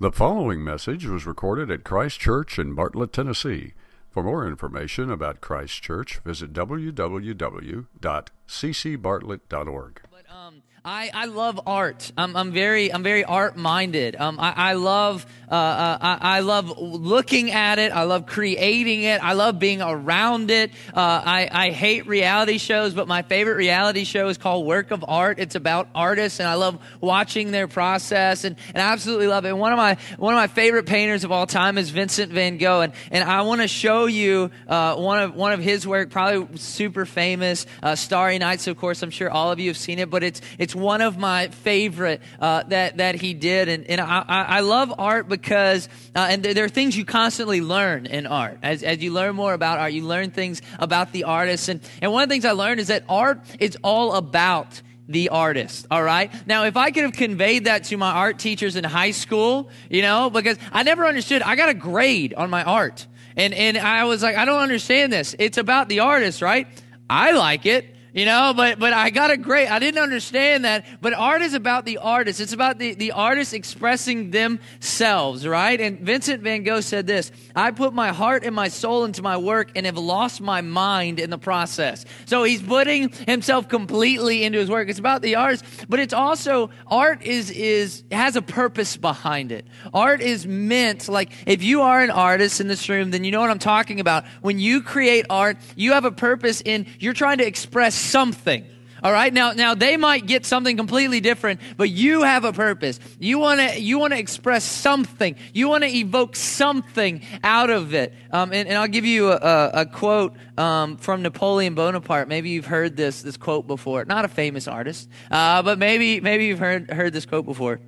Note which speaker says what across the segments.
Speaker 1: The following message was recorded at Christ Church in Bartlett, Tennessee. For more information about Christ Church, visit www.ccbartlett.org.
Speaker 2: But um, I, I love art. I'm, I'm very I'm very art minded. Um, I, I love uh, uh, I, I love looking at it. I love creating it. I love being around it. Uh, I, I hate reality shows, but my favorite reality show is called Work of Art. It's about artists, and I love watching their process, and, and I absolutely love it. And one of my one of my favorite painters of all time is Vincent Van Gogh, and, and I want to show you uh, one of one of his work, probably super famous, uh, Starry Nights. Of course, I'm sure all of you have seen it, but it's it's one of my favorite uh, that that he did, and and I, I love art because uh, and there, there, are things you constantly learn in art as as you learn more about art, you learn things about the artist, and and one of the things I learned is that art is all about the artist. All right. Now, if I could have conveyed that to my art teachers in high school, you know, because I never understood, I got a grade on my art. And, and I was like, I don't understand this. It's about the artist, right? I like it you know but but i got a great i didn't understand that but art is about the artist. It's about the, the artist expressing themselves right? And vincent van gogh said this i put my heart and my soul into my work and have lost my mind in the process. So he's putting himself completely into his work. It's about the artist but it's also art is is has a purpose behind it. Art is meant like if you are an artist in this room then you know what i'm talking about. When you create art you have a purpose in you're trying to express something. All right. Now, now they might get something completely different, but you have a purpose. You want to, you want to express something. You want to evoke something out of it. Um, and, and, I'll give you a, a quote um, from Napoleon Bonaparte. Maybe you've heard this this quote before. Not a famous artist, uh, but maybe maybe you've heard heard this quote before.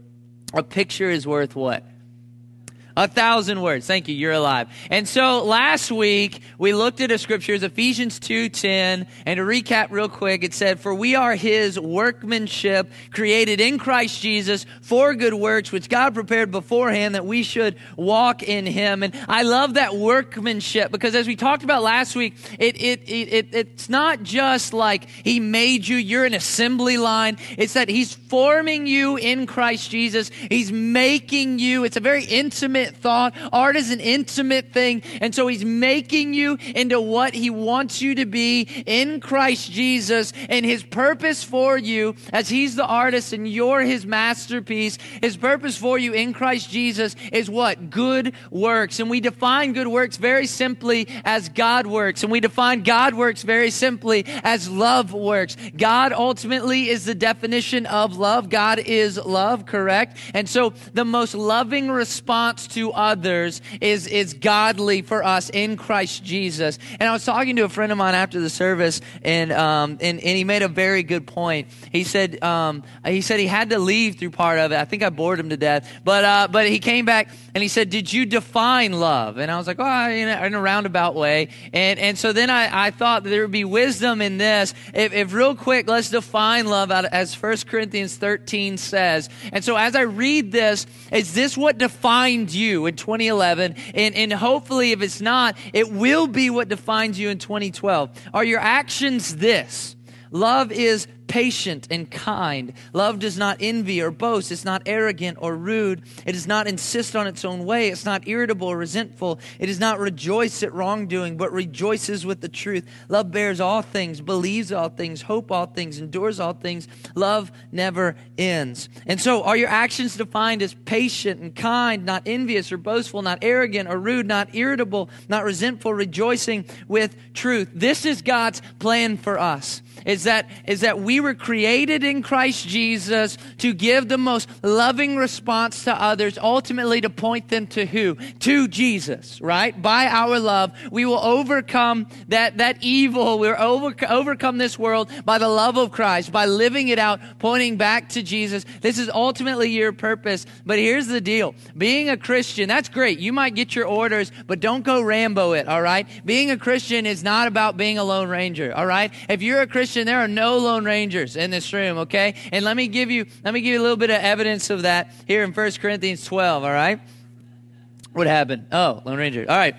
Speaker 2: A picture is worth what? A thousand words. Thank you. You're alive. And so last week we looked at a scriptures, Ephesians 2:10, and to recap real quick, it said, "For we are his workmanship, created in Christ Jesus for good works, which God prepared beforehand that we should walk in him." And I love that workmanship because as we talked about last week, it, it, it, it it's not just like he made you, you're an assembly line. It's that he's forming you in Christ Jesus. He's making you. It's a very intimate intimate thought. Art is an intimate thing. And so he's making you into what he wants you to be in Christ Jesus and his purpose for you as he's the artist and you're his masterpiece. His purpose for you in Christ Jesus is what? Good works. And we define good works very simply as God works. And we define God works very simply as love works. God ultimately is the definition of love. God is love, correct? And so the most loving response to others is, is godly for us in Christ Jesus. And I was talking to a friend of mine after the service, and, um, and, and he made a very good point. He said, um, he said he had to leave through part of it. I think I bored him to death. But, uh, but he came back and he said, Did you define love? And I was like, Oh, in a, in a roundabout way. And, and so then I, I thought there would be wisdom in this. If, if real quick, let's define love as 1 Corinthians 13 says. And so as I read this, is this what defined you? You in 2011. And, and hopefully, if it's not, it will be what defines you in 2012. Are your actions this? Love is patient and kind. Love does not envy or boast. It's not arrogant or rude. It does not insist on its own way. It's not irritable or resentful. It does not rejoice at wrongdoing, but rejoices with the truth. Love bears all things, believes all things, hope all things, endures all things. Love never ends. And so, are your actions defined as patient and kind, not envious or boastful, not arrogant or rude, not irritable, not resentful, rejoicing with truth? This is God's plan for us. Is that, is that we were created in Christ Jesus to give the most loving response to others, ultimately to point them to who? To Jesus, right? By our love, we will overcome that, that evil. We'll over, overcome this world by the love of Christ, by living it out, pointing back to Jesus. This is ultimately your purpose. But here's the deal. Being a Christian, that's great. You might get your orders, but don't go Rambo it, all right? Being a Christian is not about being a Lone Ranger, all right? If you're a Christian, there are no Lone Rangers in this room, okay? And let me give you let me give you a little bit of evidence of that here in 1 Corinthians 12, all right? What happened? Oh, Lone Ranger. All right.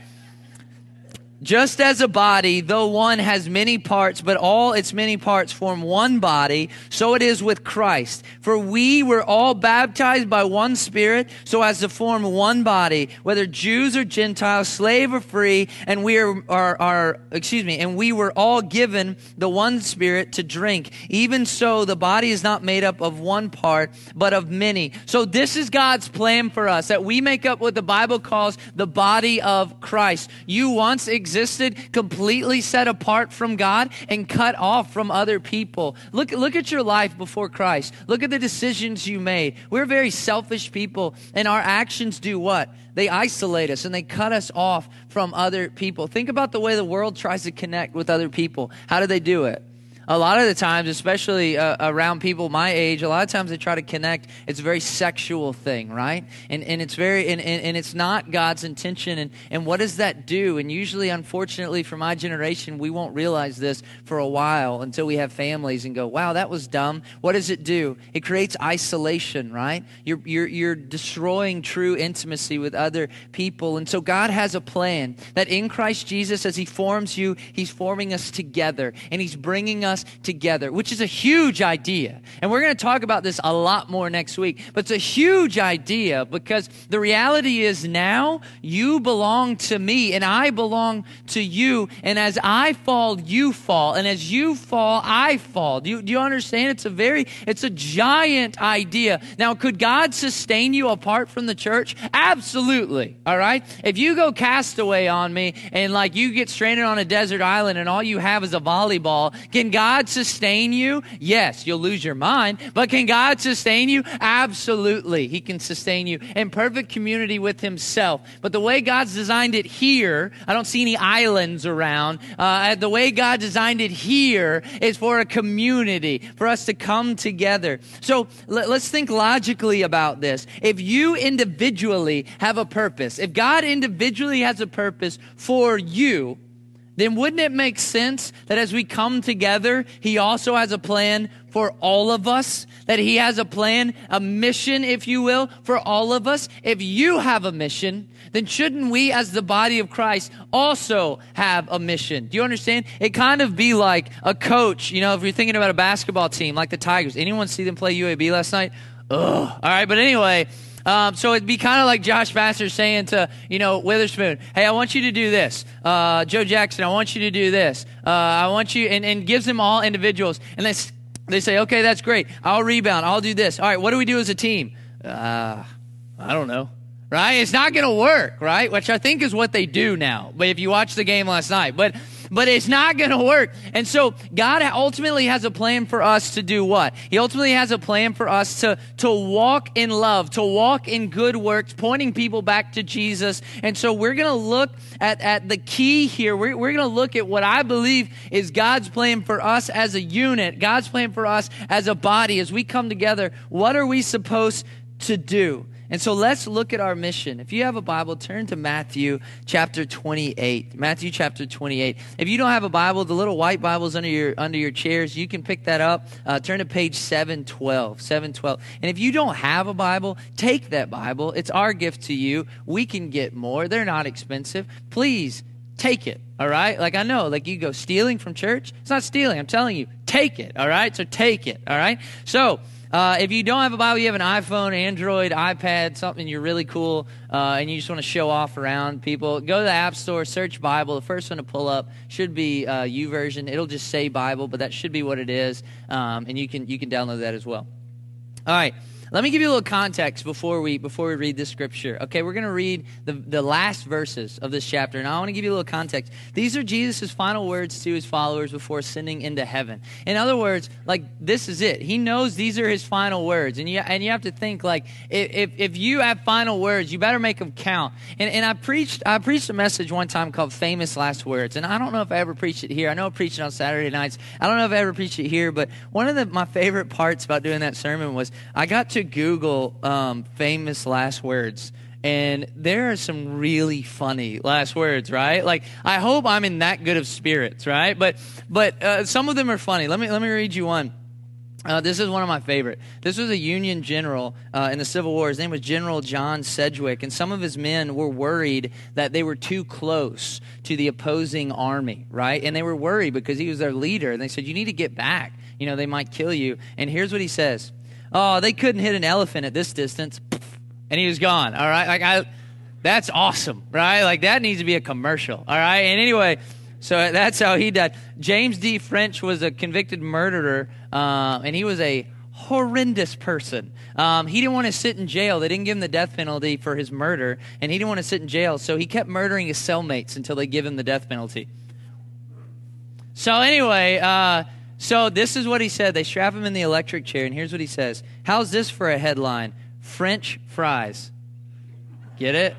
Speaker 2: Just as a body, though one has many parts, but all its many parts form one body, so it is with Christ. For we were all baptized by one Spirit, so as to form one body, whether Jews or Gentiles, slave or free, and we are, are, are, excuse me, and we were all given the one Spirit to drink. Even so, the body is not made up of one part, but of many. So this is God's plan for us, that we make up what the Bible calls the body of Christ. You once existed existed completely set apart from God and cut off from other people. Look, look at your life before Christ. Look at the decisions you made. We're very selfish people, and our actions do what? They isolate us and they cut us off from other people. Think about the way the world tries to connect with other people. How do they do it? A lot of the times, especially uh, around people my age, a lot of times they try to connect. It's a very sexual thing, right? And and it's very and, and, and it's not God's intention. And and what does that do? And usually, unfortunately, for my generation, we won't realize this for a while until we have families and go, "Wow, that was dumb." What does it do? It creates isolation, right? You're you're you're destroying true intimacy with other people. And so God has a plan that in Christ Jesus, as He forms you, He's forming us together, and He's bringing us us together, which is a huge idea. And we're going to talk about this a lot more next week. But it's a huge idea because the reality is now you belong to me and I belong to you. And as I fall, you fall. And as you fall, I fall. Do you, do you understand? It's a very, it's a giant idea. Now, could God sustain you apart from the church? Absolutely. All right. If you go castaway on me and like you get stranded on a desert island and all you have is a volleyball, can God God sustain you? Yes, you'll lose your mind, but can God sustain you? Absolutely. He can sustain you in perfect community with Himself. But the way God's designed it here, I don't see any islands around. Uh, the way God designed it here is for a community, for us to come together. So let, let's think logically about this. If you individually have a purpose, if God individually has a purpose for you, then wouldn't it make sense that as we come together, He also has a plan for all of us? That He has a plan, a mission, if you will, for all of us? If you have a mission, then shouldn't we as the body of Christ also have a mission? Do you understand? It kind of be like a coach, you know, if you're thinking about a basketball team like the Tigers. Anyone see them play UAB last night? Ugh. All right, but anyway, um, so it'd be kind of like Josh Pastner saying to, you know, Witherspoon, hey, I want you to do this. Uh, Joe Jackson, I want you to do this. Uh, I want you, and, and gives them all individuals. And they, they say, okay, that's great. I'll rebound. I'll do this. All right, what do we do as a team? Uh, I don't know right? It's not going to work, right? Which I think is what they do now. But if you watch the game last night, but but it's not going to work. And so God ultimately has a plan for us to do what? He ultimately has a plan for us to, to walk in love, to walk in good works, pointing people back to Jesus. And so we're going to look at, at the key here. We're, we're going to look at what I believe is God's plan for us as a unit, God's plan for us as a body, as we come together. What are we supposed to do? And so let's look at our mission. If you have a Bible, turn to Matthew chapter 28. Matthew chapter 28. If you don't have a Bible, the little white Bibles under your under your chairs, you can pick that up. Uh, turn to page 712. 712. And if you don't have a Bible, take that Bible. It's our gift to you. We can get more. They're not expensive. Please take it. All right? Like I know, like you go stealing from church. It's not stealing. I'm telling you, take it. All right? So take it. All right? So uh, if you don't have a Bible, you have an iPhone, Android, iPad, something you're really cool, uh, and you just want to show off around people, go to the App Store, search Bible. The first one to pull up should be uh, YouVersion. It'll just say Bible, but that should be what it is, um, and you can you can download that as well. All right. Let me give you a little context before we before we read this scripture. Okay, we're going to read the, the last verses of this chapter, and I want to give you a little context. These are Jesus' final words to his followers before ascending into heaven. In other words, like this is it. He knows these are his final words, and you and you have to think like if if you have final words, you better make them count. And and I preached I preached a message one time called "Famous Last Words," and I don't know if I ever preached it here. I know I preached it on Saturday nights. I don't know if I ever preached it here, but one of the, my favorite parts about doing that sermon was I got to to Google um, famous last words, and there are some really funny last words, right? Like I hope I'm in that good of spirits, right? But but uh, some of them are funny. Let me let me read you one. Uh, this is one of my favorite. This was a Union general uh, in the Civil War. His name was General John Sedgwick, and some of his men were worried that they were too close to the opposing army, right? And they were worried because he was their leader. And they said, "You need to get back. You know, they might kill you." And here's what he says: "Oh, they couldn't hit an elephant at this distance," and he was gone. All right, like I, that's awesome, right? Like that needs to be a commercial. All right, and anyway. So that's how he died. James D. French was a convicted murderer, uh, and he was a horrendous person. Um, he didn't want to sit in jail. They didn't give him the death penalty for his murder, and he didn't want to sit in jail, so he kept murdering his cellmates until they give him the death penalty. So anyway, uh, so this is what he said. They strap him in the electric chair, and here's what he says. How's this for a headline? French fries. Get it?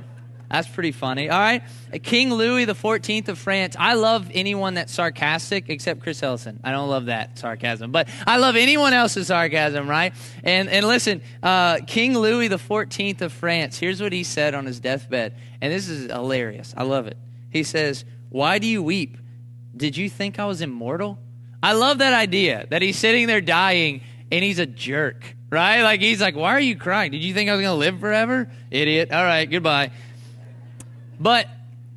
Speaker 2: That's pretty funny. All right. King Louis XIV of France. I love anyone that's sarcastic except Chris Ellison. I don't love that sarcasm, but I love anyone else's sarcasm, right? And, and listen, uh, King Louis XIV of France, here's what he said on his deathbed. And this is hilarious. I love it. He says, Why do you weep? Did you think I was immortal? I love that idea that he's sitting there dying and he's a jerk, right? Like he's like, Why are you crying? Did you think I was going to live forever? Idiot. All right, goodbye. But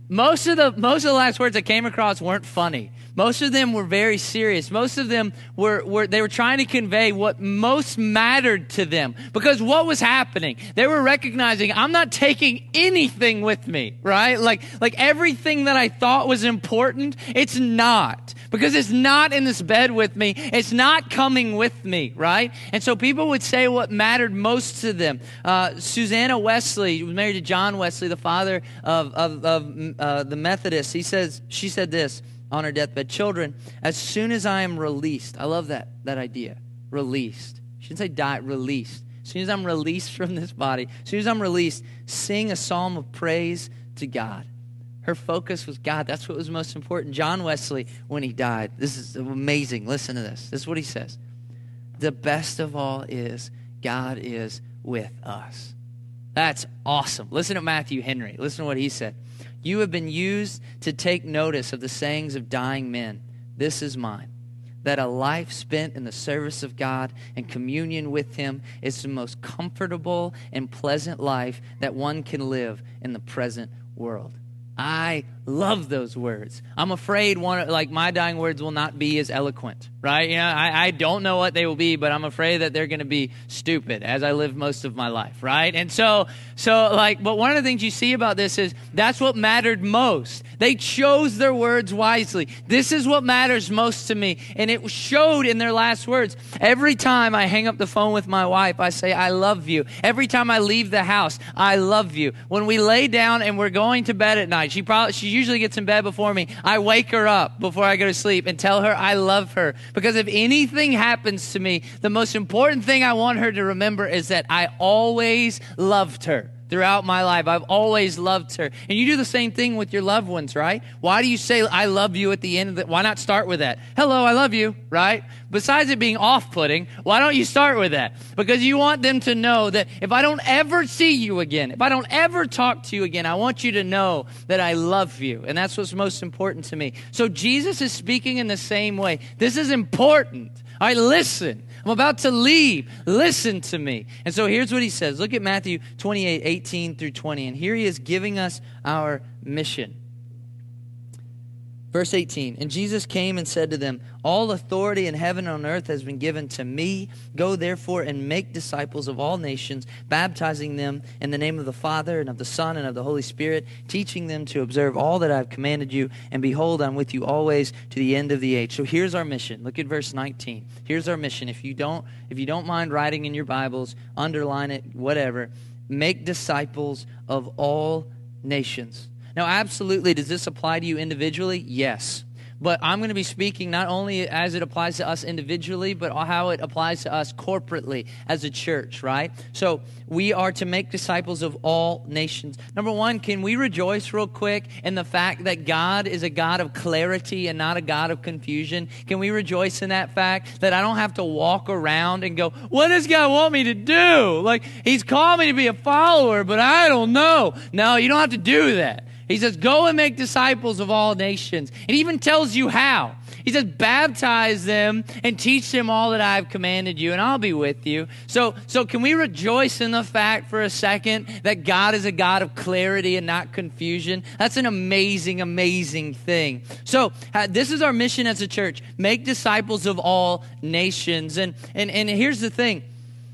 Speaker 2: most of the most of the last words I came across weren't funny. Most of them were very serious. Most of them were, were they were trying to convey what most mattered to them. Because what was happening? They were recognizing I'm not taking anything with me, right? Like like everything that I thought was important, it's not because it's not in this bed with me. It's not coming with me, right? And so people would say what mattered most to them. Uh, Susanna Wesley was married to John Wesley, the father of, of, of uh, the Methodists. He says, she said this on her deathbed Children, as soon as I am released, I love that, that idea, released. She didn't say die, released. As soon as I'm released from this body, as soon as I'm released, sing a psalm of praise to God. Her focus was God. That's what was most important. John Wesley, when he died, this is amazing. Listen to this. This is what he says. The best of all is God is with us. That's awesome. Listen to Matthew Henry. Listen to what he said. You have been used to take notice of the sayings of dying men. This is mine. That a life spent in the service of God and communion with Him is the most comfortable and pleasant life that one can live in the present world. I love those words. I'm afraid one like my dying words will not be as eloquent, right? You know, I, I don't know what they will be, but I'm afraid that they're going to be stupid as I live most of my life, right? And so, so like, but one of the things you see about this is that's what mattered most. They chose their words wisely. This is what matters most to me, and it showed in their last words. Every time I hang up the phone with my wife, I say I love you. Every time I leave the house, I love you. When we lay down and we're going to bed at night, she probably she usually gets in bed before me. I wake her up before I go to sleep and tell her I love her. Because if anything happens to me, the most important thing I want her to remember is that I always loved her throughout my life. I've always loved her. And you do the same thing with your loved ones, right? Why do you say, I love you at the end of it? Why not start with that? Hello, I love you, right? Besides it being off putting, why don't you start with that? Because you want them to know that if I don't ever see you again, if I don't ever talk to you again, I want you to know that I love you. And that's what's most important to me. So Jesus is speaking in the same way. This is important. Right, listen. I'm about to leave. Listen to me. And so here's what he says. Look at Matthew 28, 18 through 20. And here he is giving us our mission. Verse 18 And Jesus came and said to them, All authority in heaven and on earth has been given to me. Go therefore and make disciples of all nations, baptizing them in the name of the Father and of the Son and of the Holy Spirit, teaching them to observe all that I have commanded you. And behold, I'm with you always to the end of the age. So here's our mission. Look at verse 19. Here's our mission. If you don't, if you don't mind writing in your Bibles, underline it, whatever. Make disciples of all nations now, absolutely, does this apply to you individually? Yes. But I'm going to be speaking not only as it applies to us individually, but how it applies to us corporately as a church, right? So we are to make disciples of all nations. Number one, can we rejoice real quick in the fact that God is a God of clarity and not a God of confusion? Can we rejoice in that fact that I don't have to walk around and go, what does God want me to do? Like, He's called me to be a follower, but I don't know. No, you don't have to do that. He says, Go and make disciples of all nations. It even tells you how. He says, baptize them and teach them all that I've commanded you, and I'll be with you. So, so can we rejoice in the fact for a second that God is a God of clarity and not confusion? That's an amazing, amazing thing. So, uh, this is our mission as a church make disciples of all nations. And, and, and here's the thing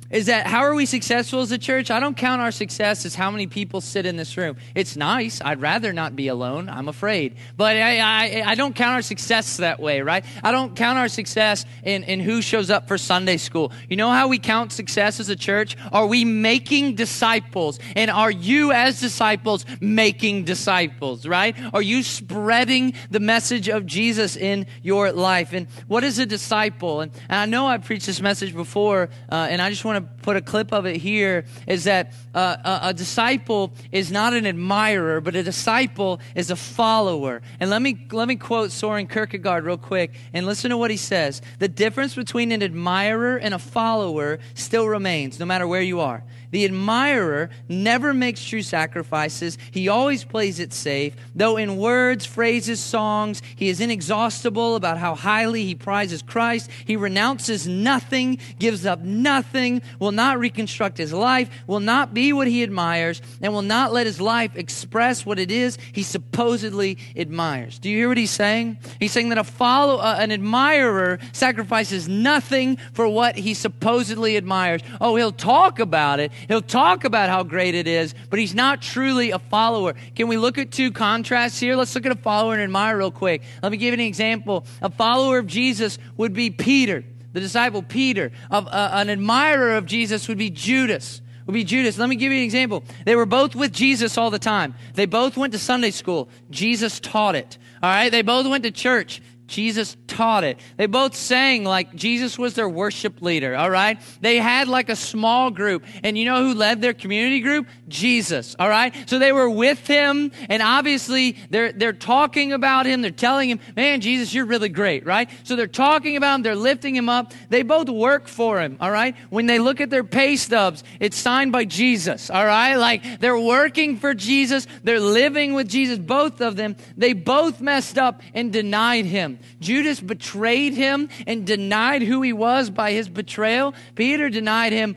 Speaker 2: is that how are we successful as a church? I don't count our success as how many people sit in this room. It's nice. I'd rather not be alone. I'm afraid. But I, I, I don't count our success that way, right? I don't count our success in, in who shows up for Sunday school. You know how we count success as a church? Are we making disciples? And are you, as disciples, making disciples, right? Are you spreading the message of Jesus in your life? And what is a disciple? And, and I know I've preached this message before, uh, and I just want to put a clip of it here is that uh, a, a, disciple is not an admirer, but a disciple is a follower. And let me let me quote Soren Kierkegaard real quick and listen to what he says. The difference between an admirer and a follower still remains, no matter where you are. The admirer never makes true sacrifices. He always plays it safe. Though in words, phrases, songs, he is inexhaustible about how highly he prizes Christ. He renounces nothing, gives up nothing, will not reconstruct his life, will not be what he admires, and will not let his life express what it is he supposedly admires. Do you hear what he's saying? He's saying that a follow, uh, an admirer sacrifices nothing for what he supposedly admires. Oh, he'll talk about it. He'll talk about how great it is, but he's not truly a follower. Can we look at two contrasts here? Let's look at a follower and admirer real quick. Let me give you an example. A follower of Jesus would be Peter the disciple Peter. Of, uh, an admirer of Jesus would be Judas. Would be Judas. Let me give you an example. They were both with Jesus all the time. They both went to Sunday school. Jesus taught it. All right. They both went to church. Jesus taught it. They both sang like Jesus was their worship leader, all right? They had like a small group. And you know who led their community group? Jesus, all right? So they were with him, and obviously they're, they're talking about him. They're telling him, man, Jesus, you're really great, right? So they're talking about him. They're lifting him up. They both work for him, all right? When they look at their pay stubs, it's signed by Jesus, all right? Like they're working for Jesus. They're living with Jesus, both of them. They both messed up and denied him. Judas betrayed him and denied who he was by his betrayal. Peter denied him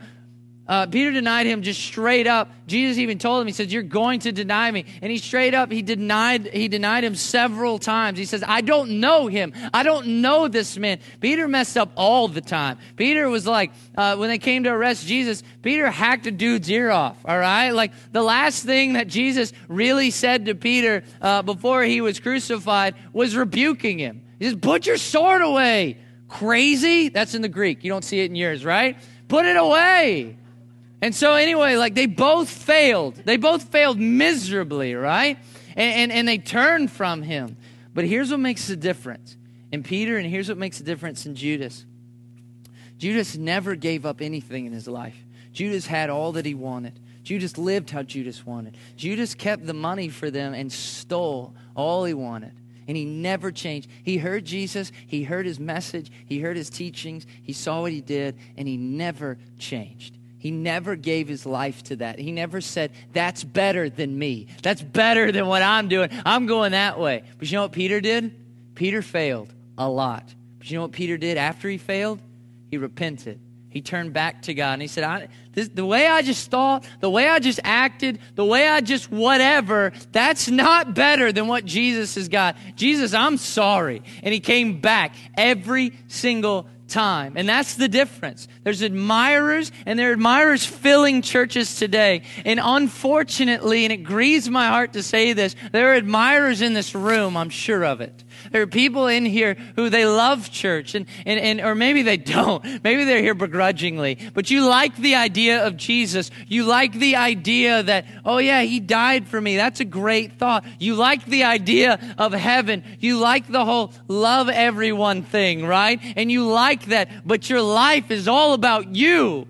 Speaker 2: uh, Peter denied him just straight up. Jesus even told him, he says, you're going to deny me. And he straight up, he denied, he denied him several times. He says, I don't know him. I don't know this man. Peter messed up all the time. Peter was like, uh, when they came to arrest Jesus, Peter hacked a dude's ear off. All right. Like the last thing that Jesus really said to Peter, uh, before he was crucified was rebuking him. He says, put your sword away. Crazy? That's in the Greek. You don't see it in yours, right? Put it away. And so, anyway, like they both failed. They both failed miserably, right? And, and, and they turned from him. But here's what makes the difference in Peter, and here's what makes the difference in Judas. Judas never gave up anything in his life. Judas had all that he wanted. Judas lived how Judas wanted. Judas kept the money for them and stole all he wanted. And he never changed. He heard Jesus, he heard his message, he heard his teachings, he saw what he did, and he never changed. He never gave his life to that. He never said, That's better than me. That's better than what I'm doing. I'm going that way. But you know what Peter did? Peter failed a lot. But you know what Peter did after he failed? He repented. He turned back to God and he said, I, this, The way I just thought, the way I just acted, the way I just whatever, that's not better than what Jesus has got. Jesus, I'm sorry. And he came back every single time. And that's the difference. There's admirers, and there are admirers filling churches today. And unfortunately, and it grieves my heart to say this, there are admirers in this room, I'm sure of it. There are people in here who they love church, and, and, and or maybe they don't. Maybe they're here begrudgingly. But you like the idea of Jesus. You like the idea that, oh yeah, he died for me. That's a great thought. You like the idea of heaven. You like the whole love everyone thing, right? And you like that, but your life is all about you.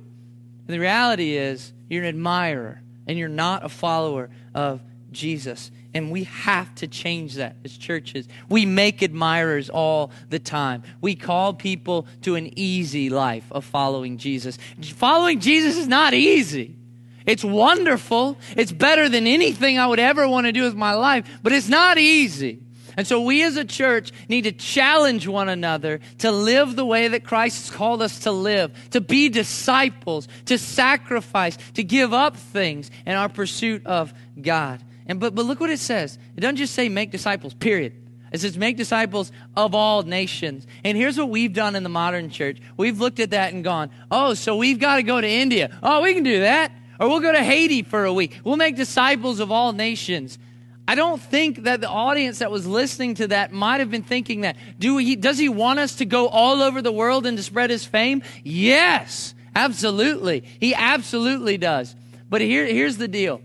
Speaker 2: And the reality is, you're an admirer, and you're not a follower of Jesus. And we have to change that as churches. We make admirers all the time. We call people to an easy life of following Jesus. Following Jesus is not easy. It's wonderful. It's better than anything I would ever want to do with my life, but it's not easy. And so we as a church need to challenge one another to live the way that Christ has called us to live, to be disciples, to sacrifice, to give up things in our pursuit of God. And but but look what it says. It doesn't just say make disciples, period. It says make disciples of all nations. And here's what we've done in the modern church. We've looked at that and gone, "Oh, so we've got to go to India. Oh, we can do that." Or we'll go to Haiti for a week. We'll make disciples of all nations. I don't think that the audience that was listening to that might have been thinking that. Do he, does he want us to go all over the world and to spread his fame? Yes, absolutely. He absolutely does. But here, here's the deal.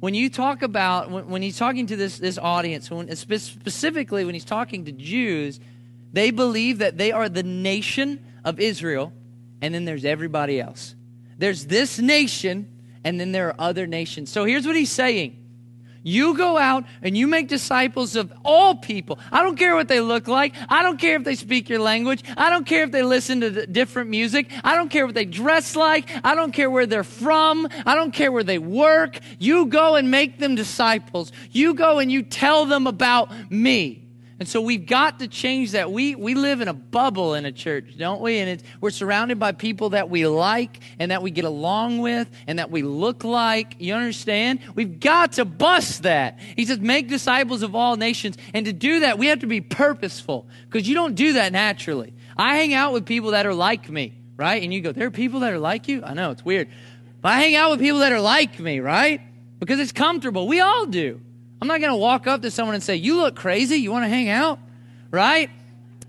Speaker 2: When you talk about, when, when he's talking to this, this audience, when, specifically when he's talking to Jews, they believe that they are the nation of Israel, and then there's everybody else. There's this nation, and then there are other nations. So here's what he's saying you go out and you make disciples of all people. I don't care what they look like. I don't care if they speak your language. I don't care if they listen to different music. I don't care what they dress like. I don't care where they're from. I don't care where they work. You go and make them disciples. You go and you tell them about me. And so we've got to change that. We, we live in a bubble in a church, don't we? And we're surrounded by people that we like and that we get along with and that we look like. You understand? We've got to bust that. He says, make disciples of all nations. And to do that, we have to be purposeful because you don't do that naturally. I hang out with people that are like me, right? And you go, there are people that are like you? I know, it's weird. But I hang out with people that are like me, right? Because it's comfortable. We all do. I'm not going to walk up to someone and say, You look crazy. You want to hang out? Right?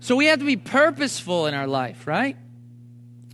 Speaker 2: So we have to be purposeful in our life, right?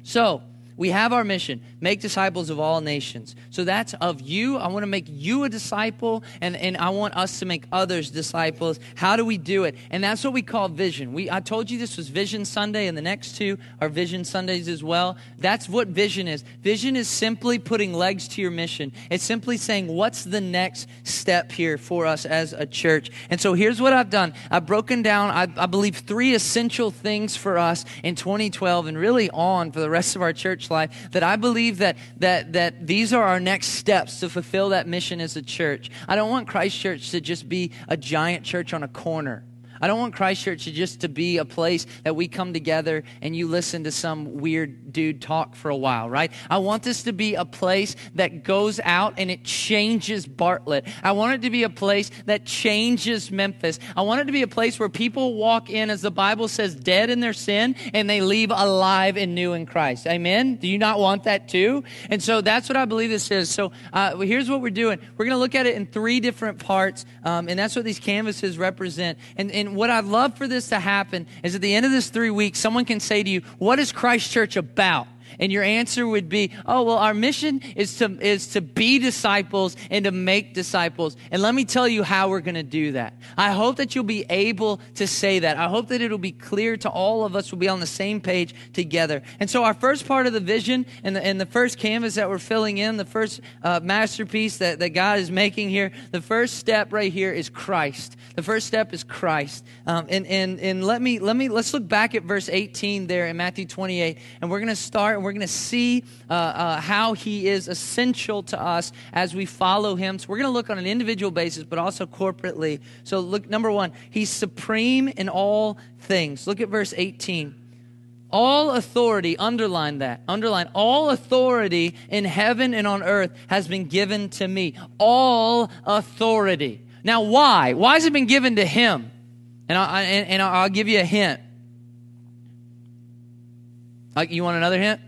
Speaker 2: So, we have our mission make disciples of all nations. So that's of you. I want to make you a disciple, and, and I want us to make others disciples. How do we do it? And that's what we call vision. We, I told you this was Vision Sunday, and the next two are Vision Sundays as well. That's what vision is. Vision is simply putting legs to your mission, it's simply saying, what's the next step here for us as a church? And so here's what I've done I've broken down, I, I believe, three essential things for us in 2012 and really on for the rest of our church life that I believe that, that, that these are our next steps to fulfill that mission as a church. I don't want Christ Church to just be a giant church on a corner. I don't want Christ Church to just to be a place that we come together and you listen to some weird dude talk for a while, right? I want this to be a place that goes out and it changes Bartlett. I want it to be a place that changes Memphis. I want it to be a place where people walk in, as the Bible says, dead in their sin and they leave alive and new in Christ. Amen? Do you not want that too? And so that's what I believe this is. So uh, here's what we're doing. We're going to look at it in three different parts, um, and that's what these canvases represent. And, and what I'd love for this to happen is at the end of this three weeks, someone can say to you, What is Christ Church about? out. And your answer would be, oh, well, our mission is to, is to be disciples and to make disciples. And let me tell you how we're going to do that. I hope that you'll be able to say that. I hope that it'll be clear to all of us. We'll be on the same page together. And so our first part of the vision and the, and the first canvas that we're filling in, the first uh, masterpiece that, that God is making here, the first step right here is Christ. The first step is Christ. Um, and, and, and let me, let me, let's look back at verse 18 there in Matthew 28. And we're going to start we're going to see uh, uh, how he is essential to us as we follow him. So we're going to look on an individual basis, but also corporately. So look, number one, he's supreme in all things. Look at verse 18. All authority, underline that, underline, all authority in heaven and on earth has been given to me. All authority. Now, why? Why has it been given to him? And, I, and, and I'll give you a hint. Like, you want another hint?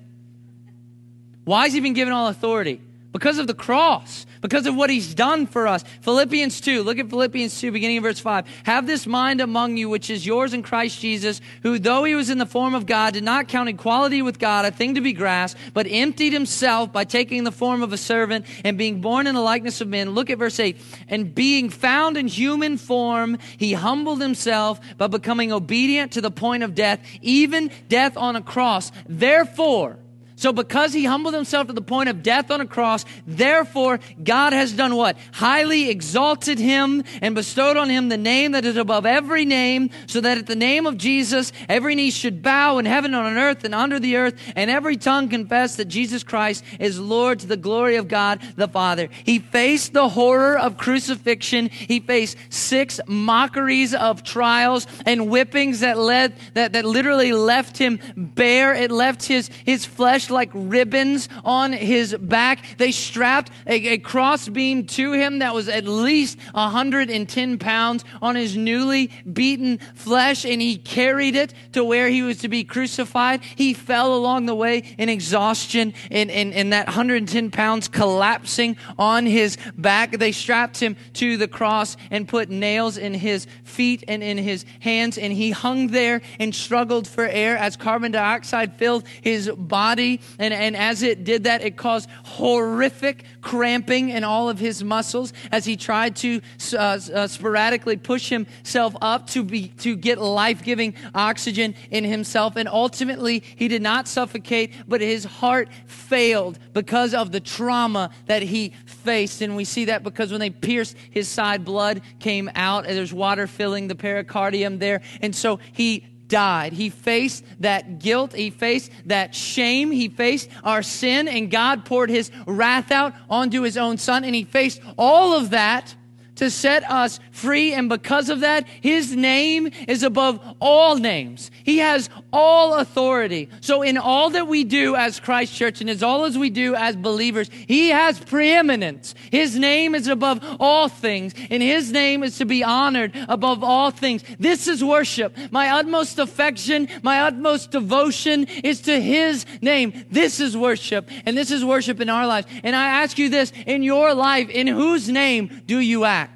Speaker 2: Why has he been given all authority? Because of the cross, because of what he's done for us. Philippians 2, look at Philippians 2, beginning of verse 5. Have this mind among you, which is yours in Christ Jesus, who, though he was in the form of God, did not count equality with God a thing to be grasped, but emptied himself by taking the form of a servant and being born in the likeness of men. Look at verse 8. And being found in human form, he humbled himself by becoming obedient to the point of death, even death on a cross. Therefore, So because he humbled himself to the point of death on a cross, therefore God has done what? Highly exalted him and bestowed on him the name that is above every name, so that at the name of Jesus every knee should bow in heaven and on earth and under the earth, and every tongue confess that Jesus Christ is Lord to the glory of God the Father. He faced the horror of crucifixion. He faced six mockeries of trials and whippings that led that, that literally left him bare. It left his his flesh like ribbons on his back. They strapped a, a crossbeam to him that was at least 110 pounds on his newly beaten flesh, and he carried it to where he was to be crucified. He fell along the way in exhaustion, and, and, and that 110 pounds collapsing on his back. They strapped him to the cross and put nails in his feet and in his hands, and he hung there and struggled for air as carbon dioxide filled his body and, and as it did that, it caused horrific cramping in all of his muscles as he tried to uh, uh, sporadically push himself up to, be, to get life giving oxygen in himself. And ultimately, he did not suffocate, but his heart failed because of the trauma that he faced. And we see that because when they pierced his side, blood came out, and there's water filling the pericardium there. And so he died. He faced that guilt. He faced that shame. He faced our sin, and God poured his wrath out onto his own son. And he faced all of that to set us free. And because of that, his name is above all names. He has all authority. So in all that we do as Christ Church and as all as we do as believers, he has preeminence. His name is above all things and his name is to be honored above all things. This is worship. My utmost affection, my utmost devotion is to his name. This is worship and this is worship in our lives. And I ask you this, in your life, in whose name do you act?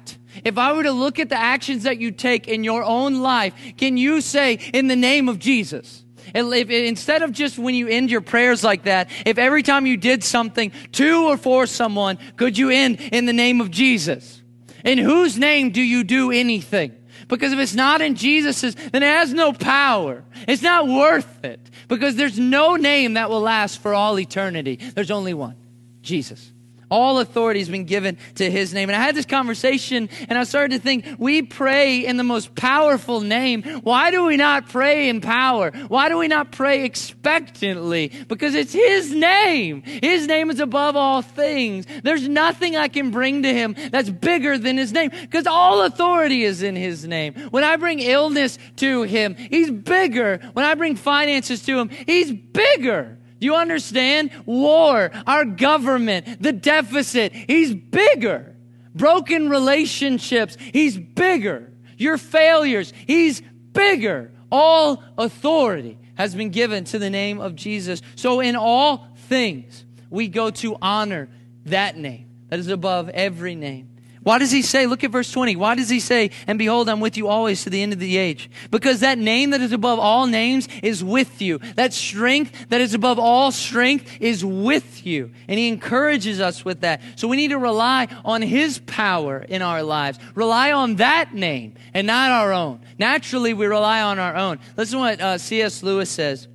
Speaker 2: If I were to look at the actions that you take in your own life, can you say, in the name of Jesus? If, instead of just when you end your prayers like that, if every time you did something to or for someone, could you end in the name of Jesus? In whose name do you do anything? Because if it's not in Jesus's, then it has no power. It's not worth it. Because there's no name that will last for all eternity. There's only one Jesus. All authority has been given to his name. And I had this conversation and I started to think, we pray in the most powerful name. Why do we not pray in power? Why do we not pray expectantly? Because it's his name. His name is above all things. There's nothing I can bring to him that's bigger than his name because all authority is in his name. When I bring illness to him, he's bigger. When I bring finances to him, he's bigger. Do you understand? War, our government, the deficit, he's bigger. Broken relationships, he's bigger. Your failures, he's bigger. All authority has been given to the name of Jesus. So in all things, we go to honor that name that is above every name. Why does he say, look at verse 20. Why does he say, and behold, I'm with you always to the end of the age? Because that name that is above all names is with you. That strength that is above all strength is with you. And he encourages us with that. So we need to rely on his power in our lives. Rely on that name and not our own. Naturally, we rely on our own. Listen to what uh, C.S. Lewis says.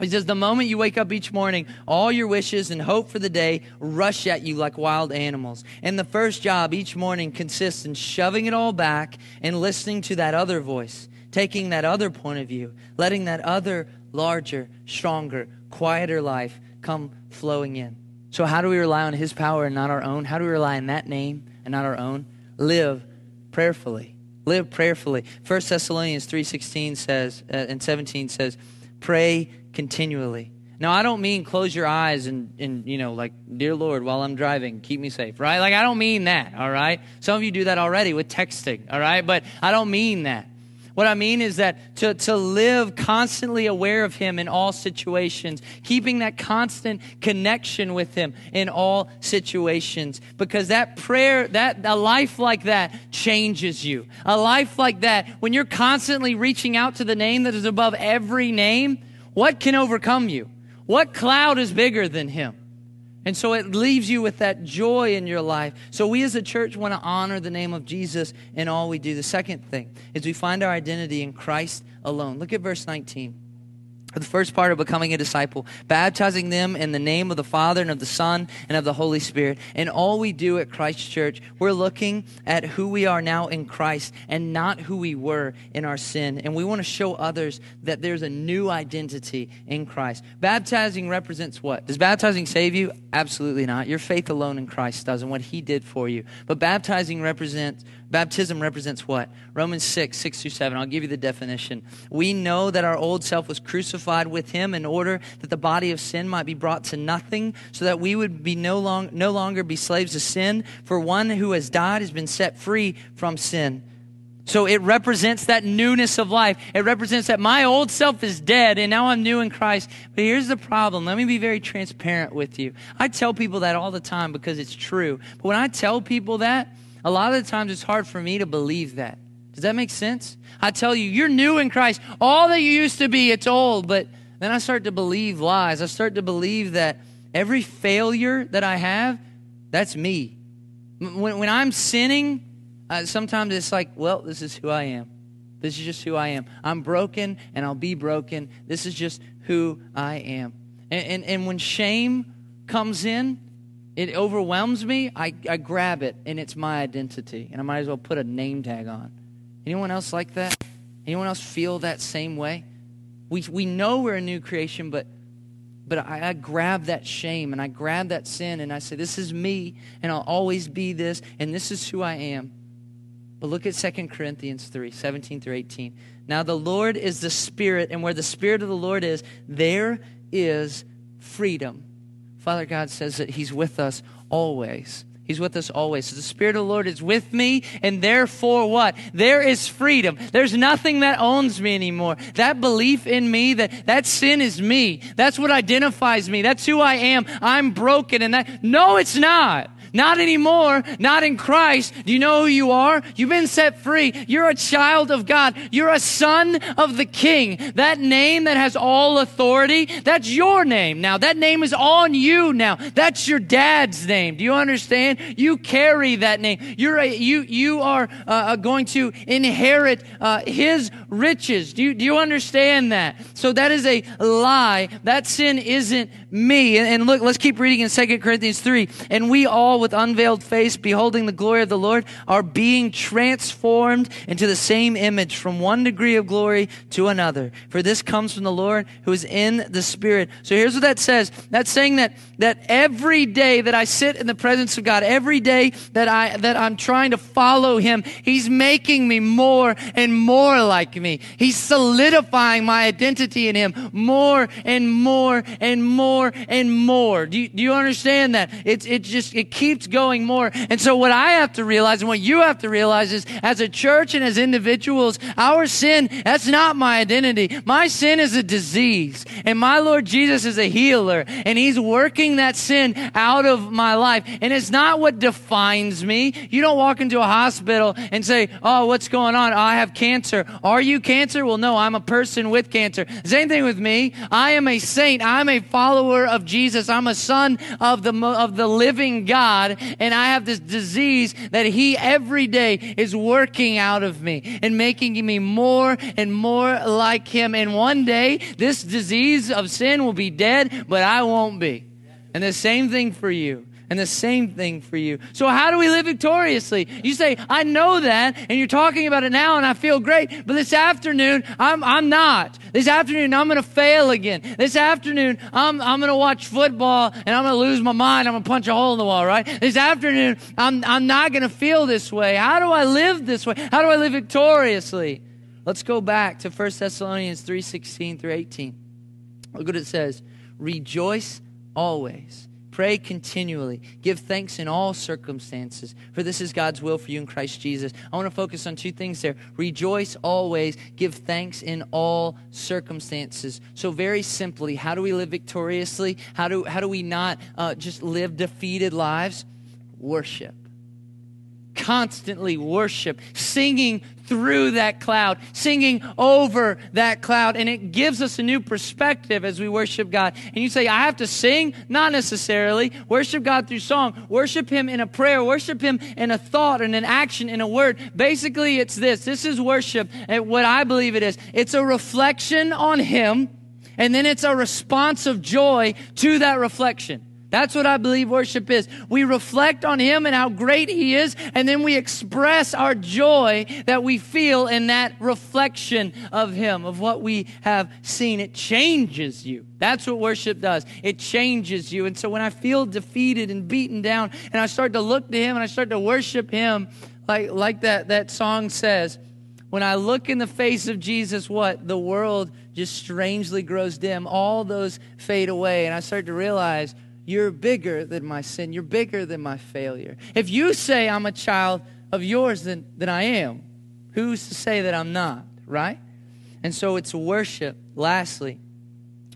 Speaker 2: He says, the moment you wake up each morning, all your wishes and hope for the day rush at you like wild animals. And the first job each morning consists in shoving it all back and listening to that other voice, taking that other point of view, letting that other larger, stronger, quieter life come flowing in. So how do we rely on his power and not our own? How do we rely on that name and not our own? Live prayerfully. Live prayerfully. 1 Thessalonians 3:16 says uh, and 17 says, "Pray continually. Now, I don't mean close your eyes and, and, you know, like, dear Lord, while I'm driving, keep me safe, right? Like, I don't mean that, all right? Some of you do that already with texting, all right? But I don't mean that. What I mean is that to, to live constantly aware of Him in all situations, keeping that constant connection with Him in all situations. Because that prayer, that a life like that changes you. A life like that, when you're constantly reaching out to the name that is above every name, what can overcome you? What cloud is bigger than him? And so it leaves you with that joy in your life. So we as a church want to honor the name of Jesus in all we do. The second thing is we find our identity in Christ alone. Look at verse 19. The first part of becoming a disciple, baptizing them in the name of the Father and of the Son and of the Holy Spirit. And all we do at Christ Church, we're looking at who we are now in Christ and not who we were in our sin. And we want to show others that there's a new identity in Christ. Baptizing represents what? Does baptizing save you? Absolutely not. Your faith alone in Christ does and what He did for you. But baptizing represents Baptism represents what? Romans 6, 6 through 7. I'll give you the definition. We know that our old self was crucified with him in order that the body of sin might be brought to nothing, so that we would be no, long, no longer be slaves to sin. For one who has died has been set free from sin. So it represents that newness of life. It represents that my old self is dead and now I'm new in Christ. But here's the problem. Let me be very transparent with you. I tell people that all the time because it's true. But when I tell people that, a lot of the times it's hard for me to believe that. Does that make sense? I tell you, you're new in Christ. All that you used to be, it's old. But then I start to believe lies. I start to believe that every failure that I have, that's me. When, when I'm sinning, uh, sometimes it's like, well, this is who I am. This is just who I am. I'm broken and I'll be broken. This is just who I am. And, and, and when shame comes in, it overwhelms me, I, I grab it and it's my identity. And I might as well put a name tag on. Anyone else like that? Anyone else feel that same way? We, we know we're a new creation, but but I, I, grab that shame and I grab that sin and I say, This is me, and I'll always be this, and this is who I am. But look at 2 Corinthians 3 17 through 18. Now the Lord is the Spirit, and where the Spirit of the Lord is, there is freedom. Father God says that He's with us always. He's with us always. So the Spirit of the Lord is with me, and therefore what? There is freedom. There's nothing that owns me anymore. That belief in me, that, that sin is me. That's what identifies me. That's who I am. I'm broken, and that, no, it's not. Not anymore. Not in Christ. Do you know who you are? You've been set free. You're a child of God. You're a son of the King. That name that has all authority, that's your name now. That name is on you now. That's your dad's name. Do you understand? You carry that name. You're a, you, you are uh, uh going to inherit uh, his riches. Do you, do you understand that? So that is a lie. That sin isn't me. And, look, let's keep reading in 2 Corinthians 3. And we all with unveiled face, beholding the glory of the Lord, are being transformed into the same image from one degree of glory to another. For this comes from the Lord who is in the Spirit. So here's what that says. That's saying that, that every day that I sit in the presence of God, every day that I, that I'm trying to follow Him, He's making me more and more like me. He's solidifying my identity in Him more and more and more and more. Do you, do you understand that? It's, it just, it keeps going more. And so what I have to realize and what you have to realize is as a church and as individuals, our sin, that's not my identity. My sin is a disease. And my Lord Jesus is a healer. And He's working that sin out of my life. And it's not what defines me. You don't walk into a hospital and say, Oh, what's going on? I have cancer. Are you cancer? Well, no, I'm a person with cancer. Same thing with me. I am a saint. I'm a follower of Jesus. I'm a son of the, of the living. God and I have this disease that He every day is working out of me and making me more and more like Him. And one day, this disease of sin will be dead, but I won't be. And the same thing for you. And the same thing for you. So how do we live victoriously? You say, I know that, and you're talking about it now, and I feel great, but this afternoon, I'm, I'm not. This afternoon, I'm going to fail again. This afternoon, I'm, I'm going to watch football, and I'm going to lose my mind. I'm going to punch a hole in the wall, right? This afternoon, I'm, I'm not going to feel this way. How do I live this way? How do I live victoriously? Let's go back to 1 Thessalonians 3.16 through 18. Look what it says. Rejoice always Pray continually. Give thanks in all circumstances, for this is God's will for you in Christ Jesus. I want to focus on two things there. Rejoice always. Give thanks in all circumstances. So, very simply, how do we live victoriously? How do, how do we not uh, just live defeated lives? Worship constantly worship, singing through that cloud, singing over that cloud. And it gives us a new perspective as we worship God. And you say, I have to sing? Not necessarily. Worship God through song. Worship Him in a prayer. Worship Him in a thought and an action in a word. Basically, it's this. This is worship. And what I believe it is. It's a reflection on Him And then it's a response of joy to that reflection. That's what I believe worship is. We reflect on Him and how great He is, and then we express our joy that we feel in that reflection of Him, of what we have seen. It changes you. That's what worship does. It changes you. And so when I feel defeated and beaten down, and I start to look to Him and I start to worship Him, like, like that, that song says, when I look in the face of Jesus, what? The world just strangely grows dim. All those fade away. And I start to realize, you're bigger than my sin. You're bigger than my failure. If you say I'm a child of yours, then, then I am. Who's to say that I'm not, right? And so it's worship. Lastly,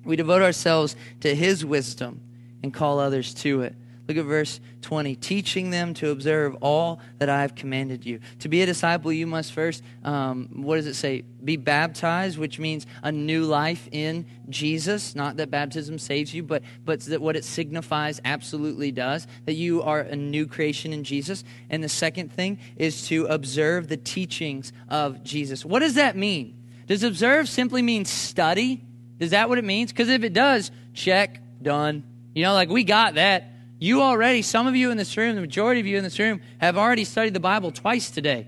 Speaker 2: we devote ourselves to His wisdom and call others to it. Look at verse 20. Teaching them to observe all that I have commanded you. To be a disciple, you must first, um, what does it say? Be baptized, which means a new life in Jesus. Not that baptism saves you, but, but that what it signifies absolutely does. That you are a new creation in Jesus. And the second thing is to observe the teachings of Jesus. What does that mean? Does observe simply mean study? Is that what it means? Because if it does, check, done. You know, like we got that. You already, some of you in this room, the majority of you in this room, have already studied the Bible twice today.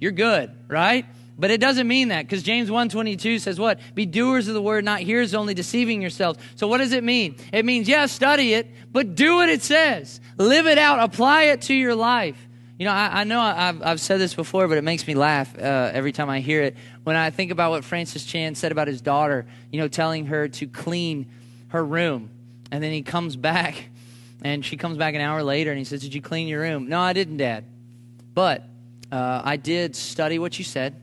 Speaker 2: You're good, right? But it doesn't mean that because James 1.22 says what? Be doers of the word, not hearers only, deceiving yourselves. So what does it mean? It means, yeah, study it, but do what it says. Live it out. Apply it to your life. You know, I, I know I've, I've, said this before, but it makes me laugh uh, every time I hear it. When I think about what Francis Chan said about his daughter, you know, telling her to clean her room. And then he comes back and she comes back an hour later and he says, Did you clean your room? No, I didn't, Dad. But uh, I did study what you said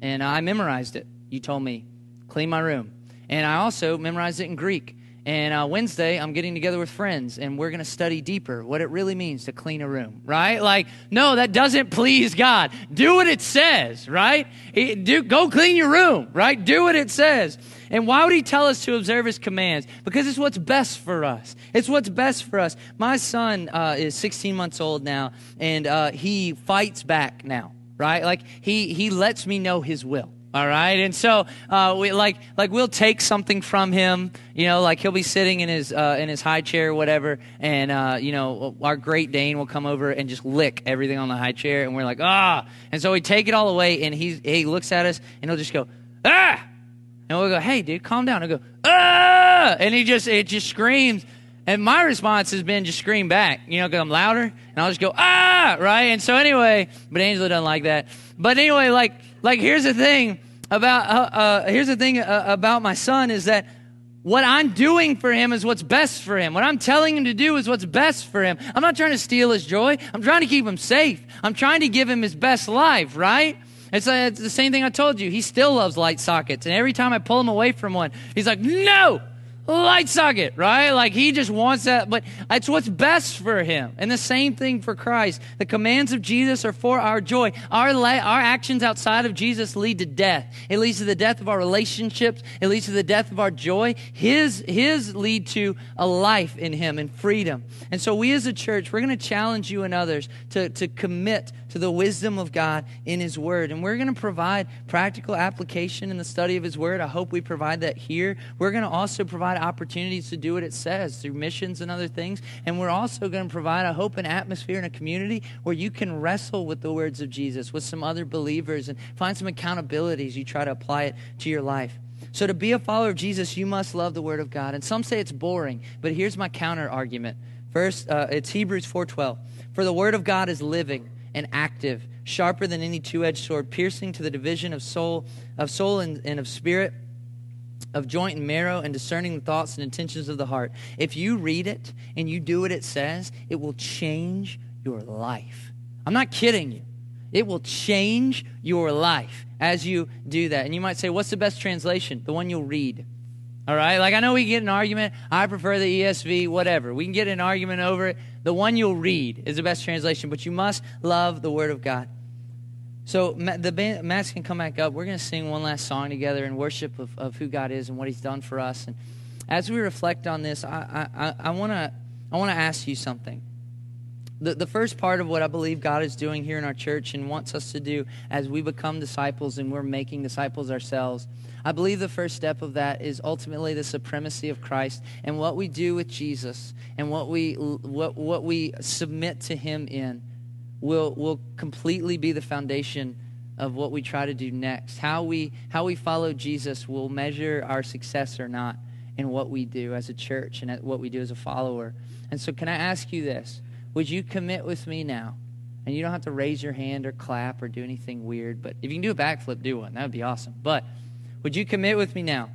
Speaker 2: and I memorized it. You told me, clean my room. And I also memorized it in Greek. And uh, Wednesday, I'm getting together with friends, and we're going to study deeper what it really means to clean a room, right? Like, no, that doesn't please God. Do what it says, right? It, do, go clean your room, right? Do what it says. And why would he tell us to observe his commands? Because it's what's best for us. It's what's best for us. My son uh, is 16 months old now, and uh, he fights back now, right? Like he he lets me know his will. All right, and so uh, we like like we'll take something from him, you know, like he'll be sitting in his uh, in his high chair or whatever, and uh, you know our Great Dane will come over and just lick everything on the high chair, and we're like ah, and so we take it all away, and he he looks at us and he'll just go ah, and we'll go, hey, dude, calm down. He'll go, ah! And he just, it just screams. And my response has been just scream back, you know, because I'm louder. And I'll just go, ah, right? And so anyway, but Angela doesn't like that. But anyway, like, like here's the thing about, uh, uh, here's the thing uh, about my son is that what I'm doing for him is what's best for him. What I'm telling him to do is what's best for him. I'm not trying to steal his joy. I'm trying to keep him safe. I'm trying to give him his best life, right? It's, uh, it's the same thing I told you. He still loves light sockets. And every time I pull him away from one, he's like, no, light socket, right? Like he just wants that, but it's what's best for him. And the same thing for Christ. The commands of Jesus are for our joy. Our, la- our actions outside of Jesus lead to death. It leads to the death of our relationships. It leads to the death of our joy. His, his lead to a life in him and freedom. And so we as a church, we're going to challenge you and others to, to commit to the wisdom of God in his word. And we're going to provide practical application in the study of his word. I hope we provide that here. We're going to also provide opportunities to do what it says through missions and other things. And we're also going to provide a hope and atmosphere in a community where you can wrestle with the words of Jesus with some other believers and find some accountabilities. You try to apply it to your life. So to be a follower of Jesus, you must love the word of God. And some say it's boring, but here's my counter argument. First, uh, it's Hebrews 4:12. For the word of God is living and active, sharper than any two-edged sword, piercing to the division of soul, of soul and, and of spirit of joint and marrow and discerning the thoughts and intentions of the heart. If you read it and you do what it says, it will change your life. I'm not kidding you. It will change your life as you do that. And you might say, What's the best translation? The one you'll read. All right? Like, I know we get an argument. I prefer the ESV, whatever. We can get an argument over it. The one you'll read is the best translation, but you must love the Word of God. So the band, Matt's can come back up. We're going to sing one last song together in worship of, of who God is and what He's done for us. And as we reflect on this, I, I, I want to I want to ask you something. The, the first part of what I believe God is doing here in our church and wants us to do as we become disciples and we're making disciples ourselves, I believe the first step of that is ultimately the supremacy of Christ and what we do with Jesus and what we, what, what we submit to him in will, will completely be the foundation of what we try to do next. How we, how we follow Jesus will measure our success or not in what we do as a church and what we do as a follower. And so, can I ask you this? Would you commit with me now? And you don't have to raise your hand or clap or do anything weird, but if you can do a backflip, do one. That would be awesome. But would you commit with me now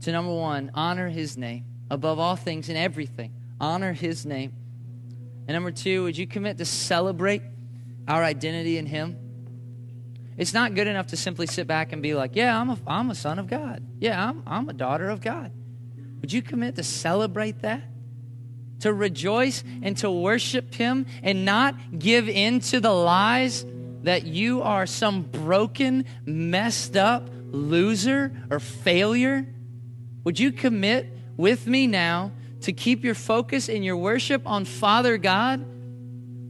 Speaker 2: to number one, honor his name above all things and everything? Honor his name. And number two, would you commit to celebrate our identity in him? It's not good enough to simply sit back and be like, yeah, I'm a, I'm a son of God. Yeah, I'm, I'm a daughter of God. Would you commit to celebrate that? To rejoice and to worship Him and not give in to the lies that you are some broken, messed up loser or failure? Would you commit with me now to keep your focus in your worship on Father God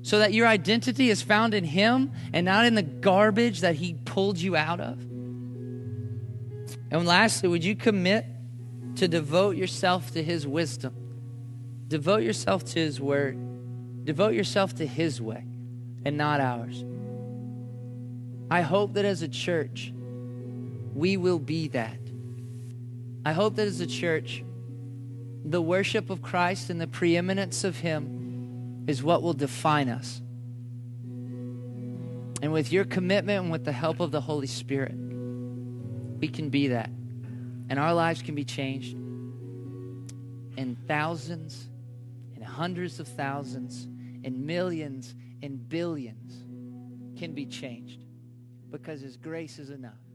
Speaker 2: so that your identity is found in Him and not in the garbage that He pulled you out of? And lastly, would you commit to devote yourself to His wisdom? Devote yourself to His Word. Devote yourself to His way and not ours. I hope that as a church, we will be that. I hope that as a church, the worship of Christ and the preeminence of Him is what will define us. And with your commitment and with the help of the Holy Spirit, we can be that. And our lives can be changed. And thousands hundreds of thousands and millions and billions can be changed because His grace is enough.